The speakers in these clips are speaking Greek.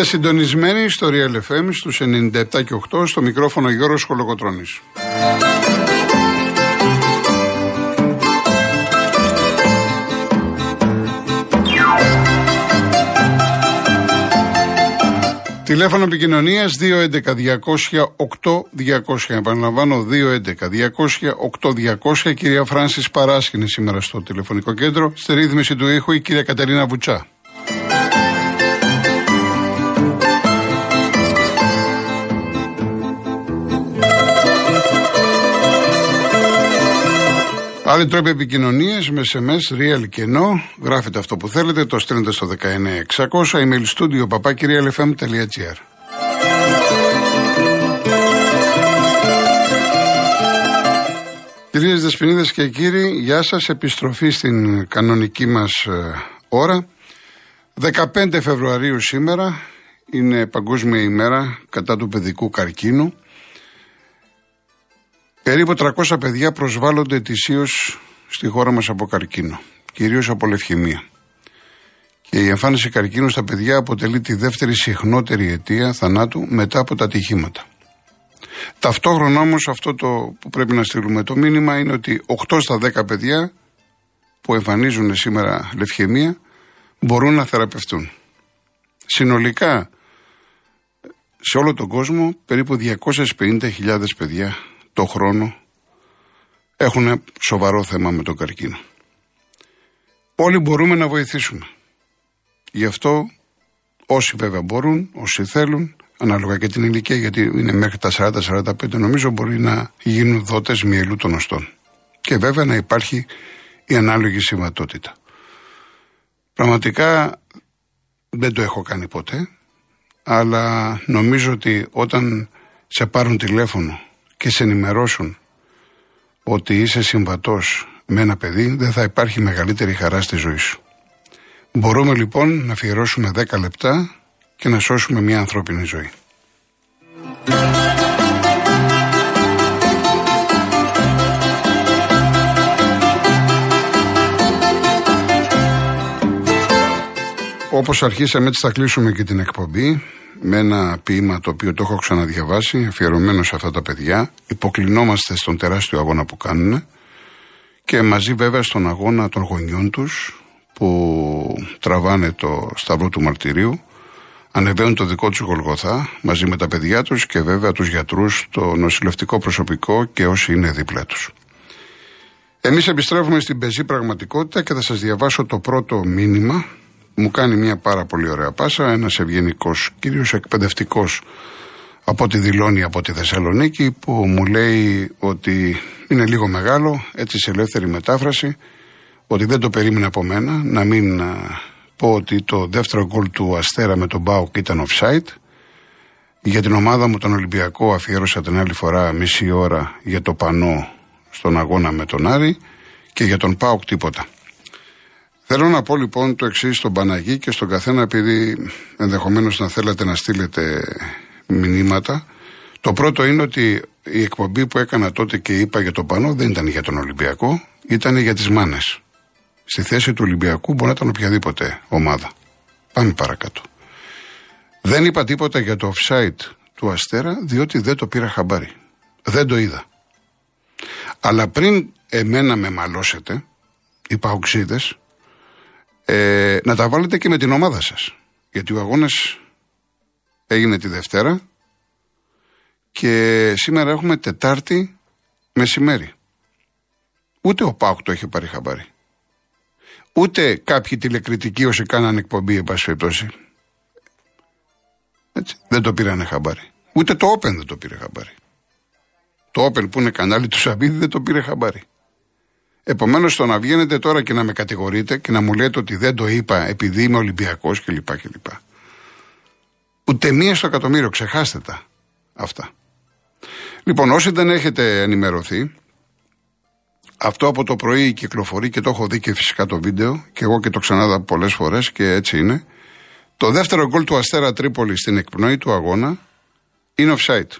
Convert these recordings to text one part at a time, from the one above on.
Είστε συντονισμένοι στο Real FM στους 97 και 8 στο μικρόφωνο Γιώργος Χολογοτρώνης. Τηλέφωνο επικοινωνίας 211-200-8200. Επαναλαμβάνω 211-200-8200. Κυρία Φράνσης Παράσχηνη σήμερα στο τηλεφωνικό κέντρο. Στη ρύθμιση του ήχου η κυρία Κατερίνα Βουτσά. Άλλοι τρόποι επικοινωνία με SMS, real και no. Γράφετε αυτό που θέλετε, το στέλνετε στο 19600, email studio papakirialfm.gr. Κυρίες Δεσποινίδες και κύριοι, γεια σας. Επιστροφή στην κανονική μας ε, ώρα. 15 Φεβρουαρίου σήμερα είναι Παγκόσμια ημέρα κατά του παιδικού καρκίνου. Περίπου 300 παιδιά προσβάλλονται ετησίως στη χώρα μας από καρκίνο, κυρίως από λευχαιμία. Και η εμφάνιση καρκίνου στα παιδιά αποτελεί τη δεύτερη συχνότερη αιτία θανάτου μετά από τα ατυχήματα. Ταυτόχρονα όμως αυτό το που πρέπει να στείλουμε το μήνυμα είναι ότι 8 στα 10 παιδιά που εμφανίζουν σήμερα λευχαιμία μπορούν να θεραπευτούν. Συνολικά σε όλο τον κόσμο περίπου 250.000 παιδιά το χρόνο έχουν σοβαρό θέμα με τον καρκίνο. Όλοι μπορούμε να βοηθήσουμε. Γι' αυτό όσοι βέβαια μπορούν, όσοι θέλουν, ανάλογα και την ηλικία, γιατί είναι μέχρι τα 40-45, νομίζω μπορεί να γίνουν δότες μυελού των οστών. Και βέβαια να υπάρχει η ανάλογη συμβατότητα. Πραγματικά δεν το έχω κάνει ποτέ, αλλά νομίζω ότι όταν σε πάρουν τηλέφωνο και σε ενημερώσουν ότι είσαι συμβατός με ένα παιδί, δεν θα υπάρχει μεγαλύτερη χαρά στη ζωή σου. Μπορούμε λοιπόν να αφιερώσουμε 10 λεπτά και να σώσουμε μια ανθρώπινη ζωή. Όπως αρχίσαμε έτσι θα κλείσουμε και την εκπομπή με ένα ποίημα το οποίο το έχω ξαναδιαβάσει, αφιερωμένο σε αυτά τα παιδιά. Υποκλεινόμαστε στον τεράστιο αγώνα που κάνουν και μαζί βέβαια στον αγώνα των γονιών τους που τραβάνε το σταυρό του μαρτυρίου, ανεβαίνουν το δικό τους γολγοθά μαζί με τα παιδιά τους και βέβαια τους γιατρούς, το νοσηλευτικό προσωπικό και όσοι είναι δίπλα τους. Εμείς επιστρέφουμε στην πεζή πραγματικότητα και θα σας διαβάσω το πρώτο μήνυμα μου κάνει μια πάρα πολύ ωραία πάσα, ένας ευγενικός κύριος εκπαιδευτικός από τη δηλώνει από τη Θεσσαλονίκη που μου λέει ότι είναι λίγο μεγάλο, έτσι σε ελεύθερη μετάφραση, ότι δεν το περίμενε από μένα, να μην πω ότι το δεύτερο γκολ του Αστέρα με τον Μπάουκ ήταν offside. Για την ομάδα μου τον Ολυμπιακό αφιέρωσα την άλλη φορά μισή ώρα για το πανό στον αγώνα με τον Άρη και για τον Πάουκ τίποτα. Θέλω να πω λοιπόν το εξής στον Παναγί και στον καθένα, επειδή ενδεχομένως να θέλατε να στείλετε μηνύματα. Το πρώτο είναι ότι η εκπομπή που έκανα τότε και είπα για το πανό δεν ήταν για τον Ολυμπιακό, ήταν για τις μάνες. Στη θέση του Ολυμπιακού μπορεί να ήταν οποιαδήποτε ομάδα. Πάμε παρακάτω. Δεν είπα τίποτα για το offside του Αστέρα, διότι δεν το πήρα χαμπάρι. Δεν το είδα. Αλλά πριν εμένα με μαλώσετε, οι παουξίδες, ε, να τα βάλετε και με την ομάδα σας. Γιατί ο αγώνας έγινε τη Δευτέρα και σήμερα έχουμε Τετάρτη μεσημέρι. Ούτε ο Πάουκ το έχει πάρει χαμπάρι. Ούτε κάποιοι τηλεκριτικοί όσοι κάναν εκπομπή, εν πάση Έτσι, δεν το πήρανε χαμπάρι. Ούτε το Open δεν το πήρε χαμπάρι. Το Open που είναι κανάλι του Σαββίδη δεν το πήρε χαμπάρι. Επομένως, το να βγαίνετε τώρα και να με κατηγορείτε και να μου λέτε ότι δεν το είπα επειδή είμαι Ολυμπιακός κλπ. κλπ. Ούτε μία στο εκατομμύριο, ξεχάστε τα αυτά. Λοιπόν, όσοι δεν έχετε ενημερωθεί, αυτό από το πρωί κυκλοφορεί και το έχω δει και φυσικά το βίντεο και εγώ και το ξανάδα πολλές φορές και έτσι είναι. Το δεύτερο γκολ του Αστέρα Τρίπολη στην εκπνοή του αγώνα είναι offside.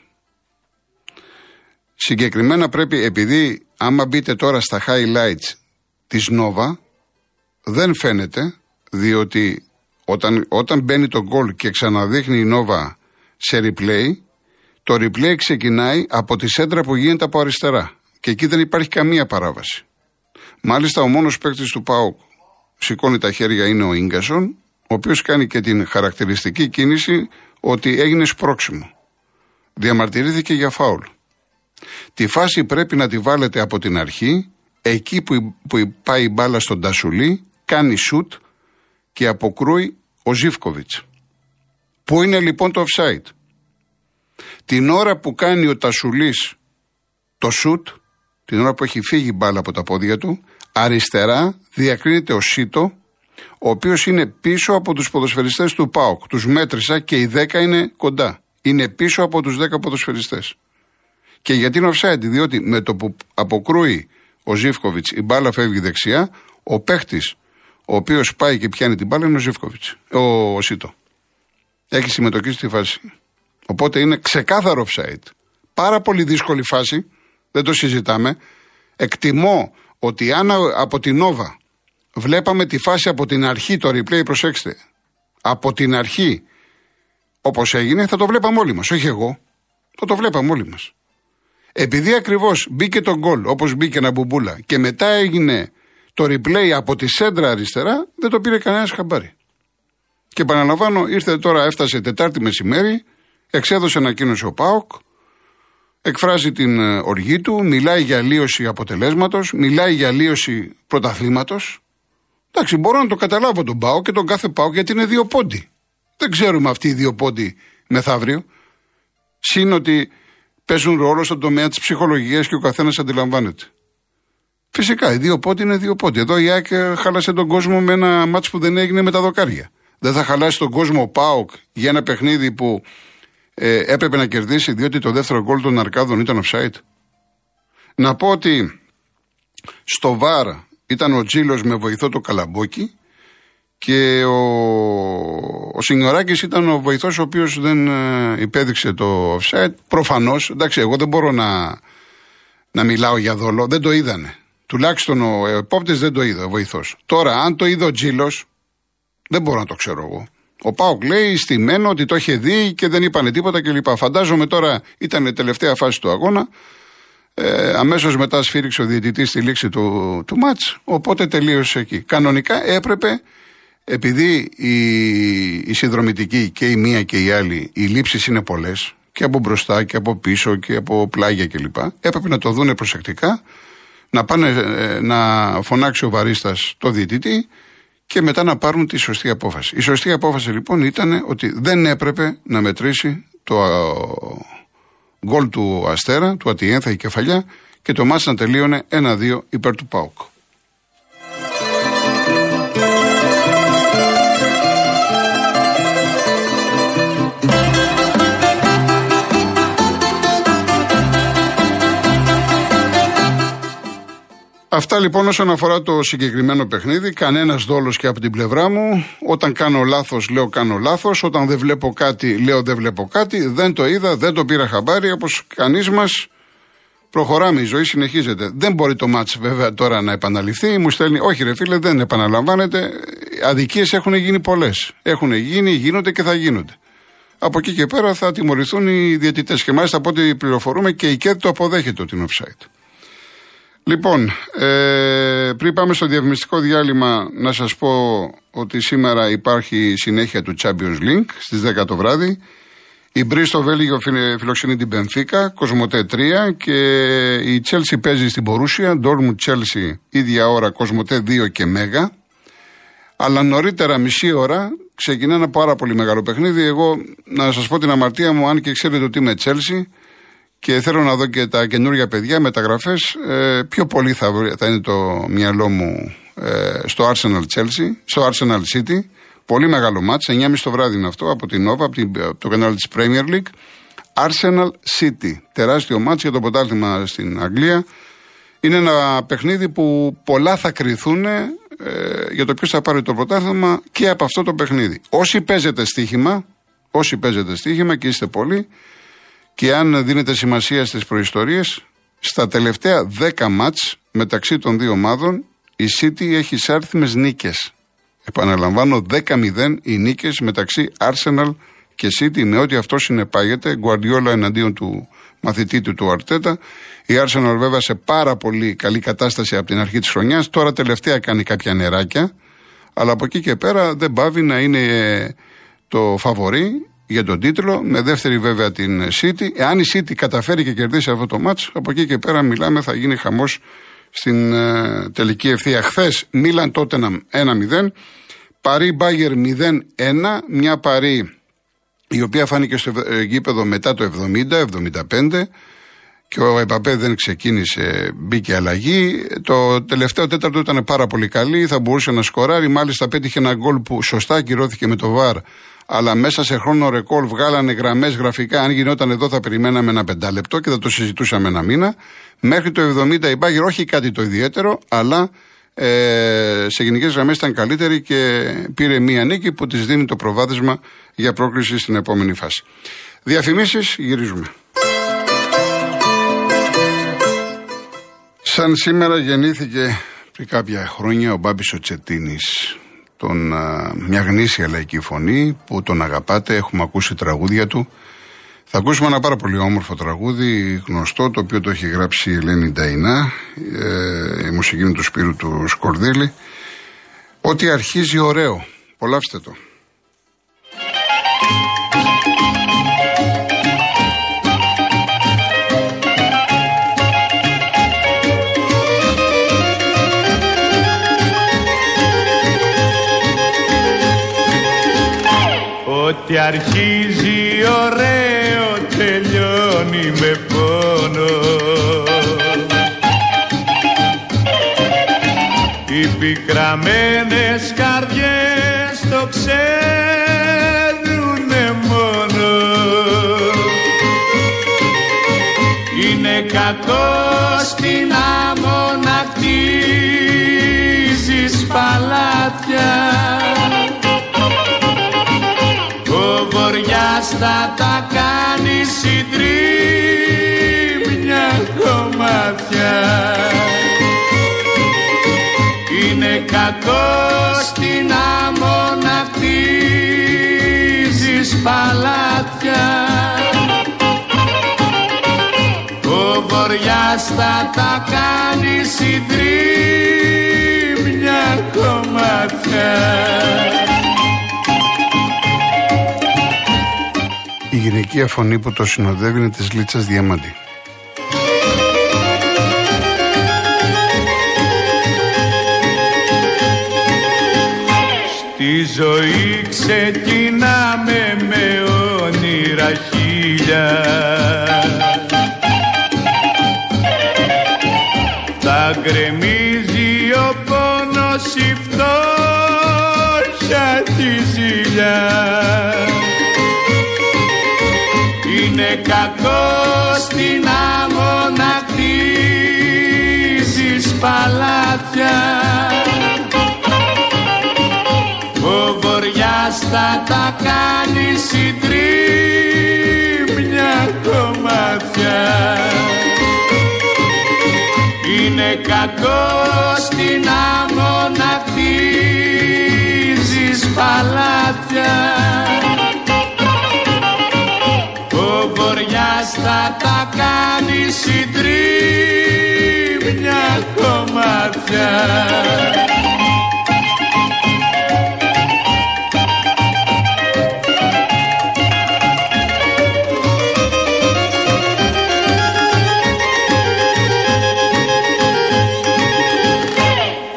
Συγκεκριμένα πρέπει, επειδή άμα μπείτε τώρα στα highlights της Nova, δεν φαίνεται, διότι Όταν, όταν μπαίνει το γκολ και ξαναδείχνει η Νόβα σε replay, το replay ξεκινάει από τη σέντρα που γίνεται από αριστερά. Και εκεί δεν υπάρχει καμία παράβαση. Μάλιστα, ο μόνος παίκτης του ΠΑΟΚ σηκώνει τα χέρια είναι ο γκασον, ο οποίος κάνει και την χαρακτηριστική κίνηση ότι έγινε σπρόξιμο. Διαμαρτυρήθηκε για φάουλ. Τη φάση πρέπει να τη βάλετε από την αρχή, εκεί που, που πάει η μπάλα στον Τασουλή, κάνει σουτ και αποκρούει ο Ζήφκοβιτς. Πού είναι λοιπόν το offside; Την ώρα που κάνει ο Τασουλής το σουτ, την ώρα που έχει φύγει η μπάλα από τα πόδια του, αριστερά διακρίνεται ο Σίτο, ο οποίος είναι πίσω από τους ποδοσφαιριστές του ΠΑΟΚ. Τους μέτρησα και οι 10 είναι κοντά. Είναι πίσω από τους 10 ποδοσφαιριστές. Και γιατί είναι offside, διότι με το που αποκρούει ο Ζήφκοβιτς η μπάλα φεύγει δεξιά, ο παίχτης ο οποίος πάει και πιάνει την μπάλα είναι ο Ζήφκοβιτς. Ο, ο Σίτο. Έχει συμμετοχή στη φάση. Οπότε είναι ξεκάθαρο offside. Πάρα πολύ δύσκολη φάση. Δεν το συζητάμε. Εκτιμώ ότι αν από την Νόβα βλέπαμε τη φάση από την αρχή, το replay, προσέξτε, από την αρχή όπως έγινε, θα το βλέπαμε όλοι μας. Όχι εγώ. Θα το βλέπαμε όλοι μας. Επειδή ακριβώς μπήκε το γκολ όπως μπήκε ένα μπουμπούλα και μετά έγινε το replay από τη σέντρα αριστερά, δεν το πήρε κανένας χαμπάρι. Και επαναλαμβάνω, ήρθε τώρα, έφτασε Τετάρτη μεσημέρι, εξέδωσε ανακοίνωση ο ΠΑΟΚ, εκφράζει την ε, οργή του, μιλάει για αλλίωση αποτελέσματος, μιλάει για αλλίωση πρωταθλήματος. Εντάξει, μπορώ να το καταλάβω τον ΠΑΟΚ και τον κάθε ΠΑΟΚ γιατί είναι δύο πόντι. Δεν ξέρουμε αυτοί οι δύο πόντι μεθαύριο. Συν ότι παίζουν ρόλο στον τομέα της ψυχολογίας και ο καθένας αντιλαμβάνεται. Φυσικά, οι δύο πόντι είναι δύο πόντι. Εδώ η ΑΕΚ χάλασε τον κόσμο με ένα μάτσο που δεν έγινε με τα δοκάρια. Δεν θα χαλάσει τον κόσμο ο ΠΑΟΚ για ένα παιχνίδι που ε, έπρεπε να κερδίσει διότι το δεύτερο γκολ των Αρκάδων ήταν offside. Να πω ότι στο ΒΑΡ ήταν ο Τζίλος με βοηθό το Καλαμπόκι και ο, ο Σινιωράκης ήταν ο βοηθός ο οποίος δεν ε, υπέδειξε το offside. Προφανώς, εντάξει εγώ δεν μπορώ να, να μιλάω για δόλο, δεν το είδανε. Τουλάχιστον ο επόπτης δεν το είδε, ο βοηθός. Τώρα αν το είδε ο Τζίλος, δεν μπορώ να το ξέρω εγώ. Ο Πάοκ λέει στημένο ότι το είχε δει και δεν είπανε τίποτα κλπ. Φαντάζομαι τώρα ήταν η τελευταία φάση του αγώνα. Ε, Αμέσως μετά σφύριξε ο διαιτητής στη λήξη του, του μάτς. Οπότε τελείωσε εκεί. Κανονικά έπρεπε, επειδή η, η συνδρομητική και η μία και η άλλη, οι λήψεις είναι πολλές, και από μπροστά και από πίσω και από πλάγια κλπ. Έπρεπε να το δούνε προσεκτικά, να πάνε ε, να φωνάξει ο βαρίστας το διαιτητή και μετά να πάρουν τη σωστή απόφαση. Η σωστή απόφαση λοιπόν ήταν ότι δεν έπρεπε να μετρήσει το γκολ του Αστέρα, του Ατιένθα η κεφαλιά και το μάτς να τελείωνε 1-2 υπέρ του ΠΑΟΚ. Αυτά λοιπόν όσον αφορά το συγκεκριμένο παιχνίδι. Κανένας δόλος και από την πλευρά μου. Όταν κάνω λάθος, λέω κάνω λάθος. Όταν δεν βλέπω κάτι, λέω δεν βλέπω κάτι. Δεν το είδα, δεν το πήρα χαμπάρι. Όπως κανείς μας προχωράμε, η ζωή συνεχίζεται. Δεν μπορεί το μάτς βέβαια τώρα να επαναληφθεί. Μου στέλνει, όχι ρε φίλε, δεν επαναλαμβάνεται. Αδικίες έχουν γίνει πολλές. Έχουν γίνει, γίνονται και θα γίνονται. Από εκεί και πέρα θα τιμωρηθούν οι διαιτητές. Και μάλιστα από ό,τι πληροφορούμε και η ΚΕΔ το αποδέχεται ότι είναι offside. Λοιπόν, ε, πριν πάμε στο διαφημιστικό διάλειμμα, να σας πω ότι σήμερα υπάρχει συνέχεια του Champions League στις 10 το βράδυ. Η Μπρί στο Βέλγιο φιλοξενεί την Πενφύκα, Κοσμοτέ 3 και η Τσέλσι παίζει στην Πορούσια, Ντόρμου Τσέλσι ίδια ώρα, Κοσμοτέ 2 και Μέγα. Αλλά νωρίτερα, μισή ώρα, ξεκινά ένα πάρα πολύ μεγάλο παιχνίδι. Εγώ να σας πω την αμαρτία μου, αν και ξέρετε ότι είμαι Τσέλσι, και θέλω να δω και τα καινούργια παιδιά, μεταγραφές. Ε, πιο πολύ θα, θα είναι το μυαλό μου ε, στο Arsenal Chelsea, στο Arsenal City. Πολύ μεγάλο μάτς, 9.30 το βράδυ είναι αυτό, από την Nova, από, από το κανάλι της Premier League. Arsenal City, τεράστιο μάτς για το ποτάλθημα στην Αγγλία. Είναι ένα παιχνίδι που πολλά θα κρυθούν ε, για το ποιος θα πάρει το πρωτάθλημα και από αυτό το παιχνίδι. Όσοι παίζετε στοίχημα, όσοι παίζετε στοίχημα και είστε πολλοί, και αν δίνετε σημασία στις προϊστορίες, στα τελευταία 10 μάτς μεταξύ των δύο ομάδων η City έχει άριθμες νίκες. Επαναλαμβάνω, 10-0 οι νίκες μεταξύ Arsenal και City με ό,τι αυτό συνεπάγεται. Γκουαρδιόλα εναντίον του μαθητή του του Αρτέτα. Η Arsenal βέβαια σε πάρα πολύ καλή κατάσταση από την αρχή της χρονιάς. Τώρα τελευταία κάνει κάποια νεράκια. Αλλά από εκεί και πέρα δεν πάβει να είναι το φαβορή για τον τίτλο, με δεύτερη βέβαια την City. Εάν η City καταφέρει και κερδίσει αυτό το μάτς, από εκεί και πέρα μιλάμε θα γίνει χαμός στην ε, τελική ευθεία. Χθες Μίλαν τότε 1-0, Παρί Μπάγερ 0-1, μια Παρί η οποία φάνηκε στο ε, γήπεδο μετά το 70-75 και ο Εμπαπέ δεν ξεκίνησε, μπήκε αλλαγή. Το τελευταίο τέταρτο ήταν πάρα πολύ καλή, θα μπορούσε να σκοράρει. Μάλιστα πέτυχε ένα γκολ που σωστά ακυρώθηκε με το ΒΑΡ, αλλά μέσα σε χρόνο ρεκόρ βγάλανε γραμμές γραφικά. Αν γινόταν εδώ θα περιμέναμε ένα πεντάλεπτο και θα το συζητούσαμε ένα μήνα. Μέχρι το 70 η Μπάγκερ όχι κάτι το ιδιαίτερο, αλλά ε, σε γενικές γραμμές ήταν καλύτερη και πήρε μία νίκη που της δίνει το προβάδισμα για πρόκριση στην επόμενη φάση. Διαφημίσεις, γυρίζουμε. Σαν σήμερα γεννήθηκε πριν κάποια χρόνια ο Μπάμπης ο Τσετίνης, τον, μια γνήσια λαϊκή φωνή που τον αγαπάτε, έχουμε ακούσει τραγούδια του. Θα ακούσουμε ένα πάρα πολύ όμορφο τραγούδι, γνωστό, το οποίο το έχει γράψει η Ελένη Νταϊνά, ε, η μουσική του Σπύρου του Σκορδίλη. Ότι αρχίζει ωραίο. Απολαύστε το. Ό,τι αρχίζει ωραίο τελειώνει με πόνο. Οι πικραμένες καρδιές το ξέρουνε μόνο. Είναι κακό στην άμμο θα τα κάνει συντρίμμια κομμάτια. Είναι κακό στην άμμο να χτίζεις παλάτια. Ο βοριάς θα τα κάνεις συντρίμμια γυναικεία φωνή που το συνοδεύει είναι της Λίτσας Διαμάντη. Στη ζωή ξεκινάμε με όνειρα χίλια Θα γκρεμίζει ο πόνος η φτώχεια της ζήλια είναι κακό στην άμμο να χτίζεις παλάτια. Ο βοριάς θα τα κάνεις συντρίμμια κομμάτια. Είναι κακό στην άμμο να χτίζεις παλάτια θα τα κάνει συντρίμμια κομμάτια.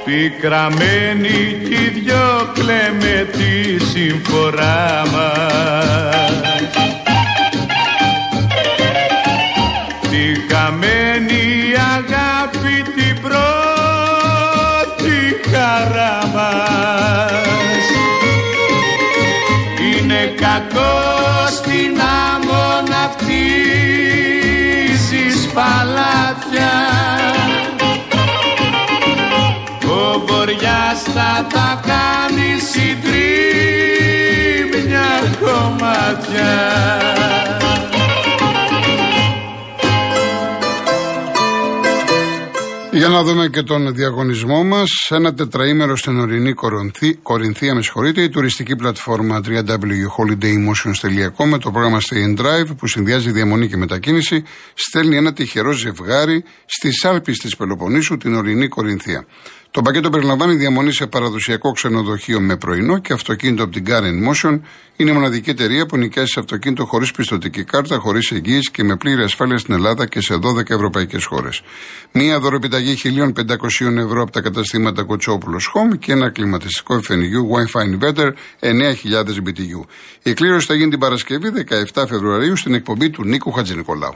Πικραμένοι κι οι δυο κλαίμε τη συμφορά μας χαμένη αγάπη την πρώτη χαρά μας. Είναι κακό στην άμμο να χτίζεις παλάτια. Ο βοριάς θα τα κάνεις συντρίμμια κομμάτια Για να δούμε και τον διαγωνισμό μας. Ένα τετραήμερο στην ορεινή Κορινθία, με συγχωρείτε, η τουριστική πλατφόρμα www.holidaymotions.com με το πρόγραμμα Stay in Drive που συνδυάζει διαμονή και μετακίνηση, στέλνει ένα τυχερό ζευγάρι στις Άλπε της Πελοποννήσου, την ορεινή Κορινθία. Το πακέτο περιλαμβάνει διαμονή σε παραδοσιακό ξενοδοχείο με πρωινό και αυτοκίνητο από την Car Motion. Είναι η μοναδική εταιρεία που νοικιάζει αυτοκίνητο χωρίς πιστοτική κάρτα, χωρίς εγγύηση και με πλήρη ασφάλεια στην Ελλάδα και σε 12 ευρωπαϊκές χώρες. Μία δωροπιταγή 1.500 ευρώ από τα καταστήματα Κοτσόπουλος Home και ένα κλιματιστικό FNU Wi-Fi Inverter 9.000 BTU. Η κλήρωση θα γίνει την Παρασκευή 17 Φεβρουαρίου στην εκπομπή του Νίκου Χατζηνικολάου.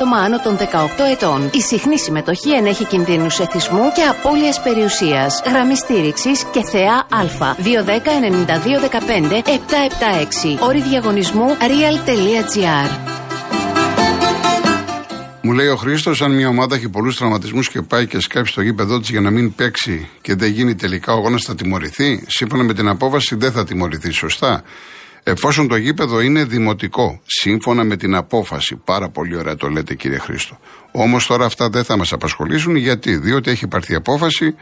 άτομα άνω των 18 ετών. Η συχνή συμμετοχή ενέχει κινδύνους εθισμού και απώλειας περιουσίας. Γραμμή στήριξης και θεά Α. 210-9215-776. Όρη διαγωνισμού real.gr. Μου λέει ο Χρήστος, αν μια ομάδα έχει πολλούς τραυματισμούς και πάει και σκάψει το γήπεδό της για να μην παίξει και δεν γίνει τελικά ο αγώνας, θα τιμωρηθεί; Σύμφωνα με την απόβαση, δεν θα τιμωρηθεί. Σωστά; Εφόσον το γήπεδο είναι δημοτικό, σύμφωνα με την απόφαση. Πάρα πολύ ωραία το λέτε κύριε Χρήστο. Όμως τώρα αυτά δεν θα μας απασχολήσουν γιατί, διότι έχει πάρθει απόφαση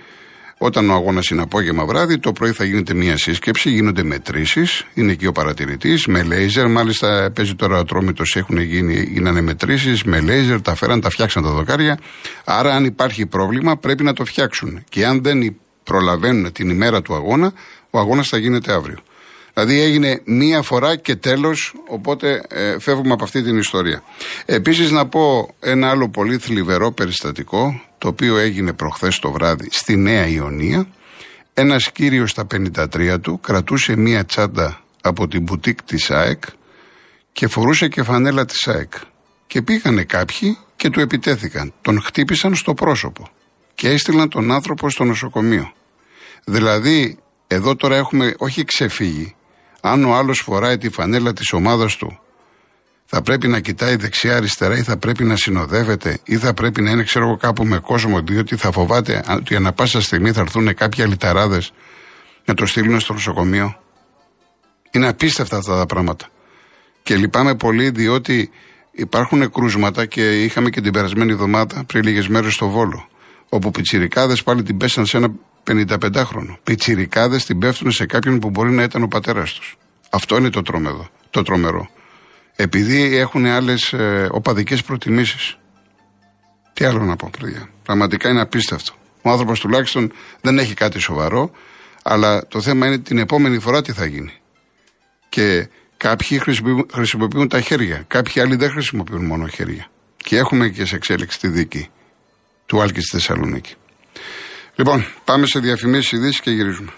όταν ο αγώνας είναι απόγευμα βράδυ, το πρωί θα γίνεται μια σύσκεψη, γίνονται μετρήσεις. Είναι εκεί ο παρατηρητής με λέιζερ. Μάλιστα παίζει τώρα ο τρόμητος, έχουν γίνει, γίνανε μετρήσεις με λέιζερ, τα φέραν, τα φτιάξαν τα δοκάρια. Άρα, αν υπάρχει πρόβλημα, πρέπει να το φτιάξουν. Και αν δεν προλαβαίνουν την ημέρα του αγώνα, ο αγώνας θα γίνεται αύριο. Δηλαδή έγινε μία φορά και τέλος, οπότε ε, φεύγουμε από αυτή την ιστορία. Επίσης να πω ένα άλλο πολύ θλιβερό περιστατικό, το οποίο έγινε προχθές το βράδυ στη Νέα Ιωνία. Ένας κύριος στα 53 του κρατούσε μία τσάντα από την μπουτίκ της ΑΕΚ και φορούσε και φανέλα της ΑΕΚ. Και πήγανε κάποιοι και του επιτέθηκαν. Τον χτύπησαν στο πρόσωπο και έστειλαν τον άνθρωπο στο νοσοκομείο. Δηλαδή, εδώ τώρα έχουμε όχι ξεφύγει, αν ο άλλος φοράει τη φανέλα της ομάδας του, θα πρέπει να κοιτάει δεξιά-αριστερά ή θα πρέπει να συνοδεύεται ή θα πρέπει να είναι, ξέρω εγώ, κάπου με κόσμο, διότι θα φοβάται ότι ανά πάσα στιγμή θα έρθουν κάποιοι αλυταράδες να το στείλουν στο νοσοκομείο. Είναι απίστευτα αυτά τα πράγματα. Και λυπάμαι πολύ διότι υπάρχουν κρούσματα και είχαμε και την περασμένη εβδομάδα πριν λίγες μέρες στο Βόλο. Όπου πιτσιρικάδες πάλι την πέσαν σε ένα 55χρονο. Πιτσιρικάδες την πέφτουν σε κάποιον που μπορεί να ήταν ο πατέρας τους. Αυτό είναι το τρομερό. Το τρομερό. Επειδή έχουν άλλες ε, οπαδικές προτιμήσεις. Τι άλλο να πω, παιδιά. Πραγματικά είναι απίστευτο. Ο άνθρωπος τουλάχιστον δεν έχει κάτι σοβαρό, αλλά το θέμα είναι την επόμενη φορά τι θα γίνει. Και κάποιοι χρησιμοποιούν, χρησιμοποιούν τα χέρια. Κάποιοι άλλοι δεν χρησιμοποιούν μόνο χέρια. Και έχουμε και σε εξέλιξη τη δίκη του Άλκης στη Θεσσαλονίκη. Λοιπόν, πάμε σε διαφημίσεις ειδήσεις και γυρίζουμε.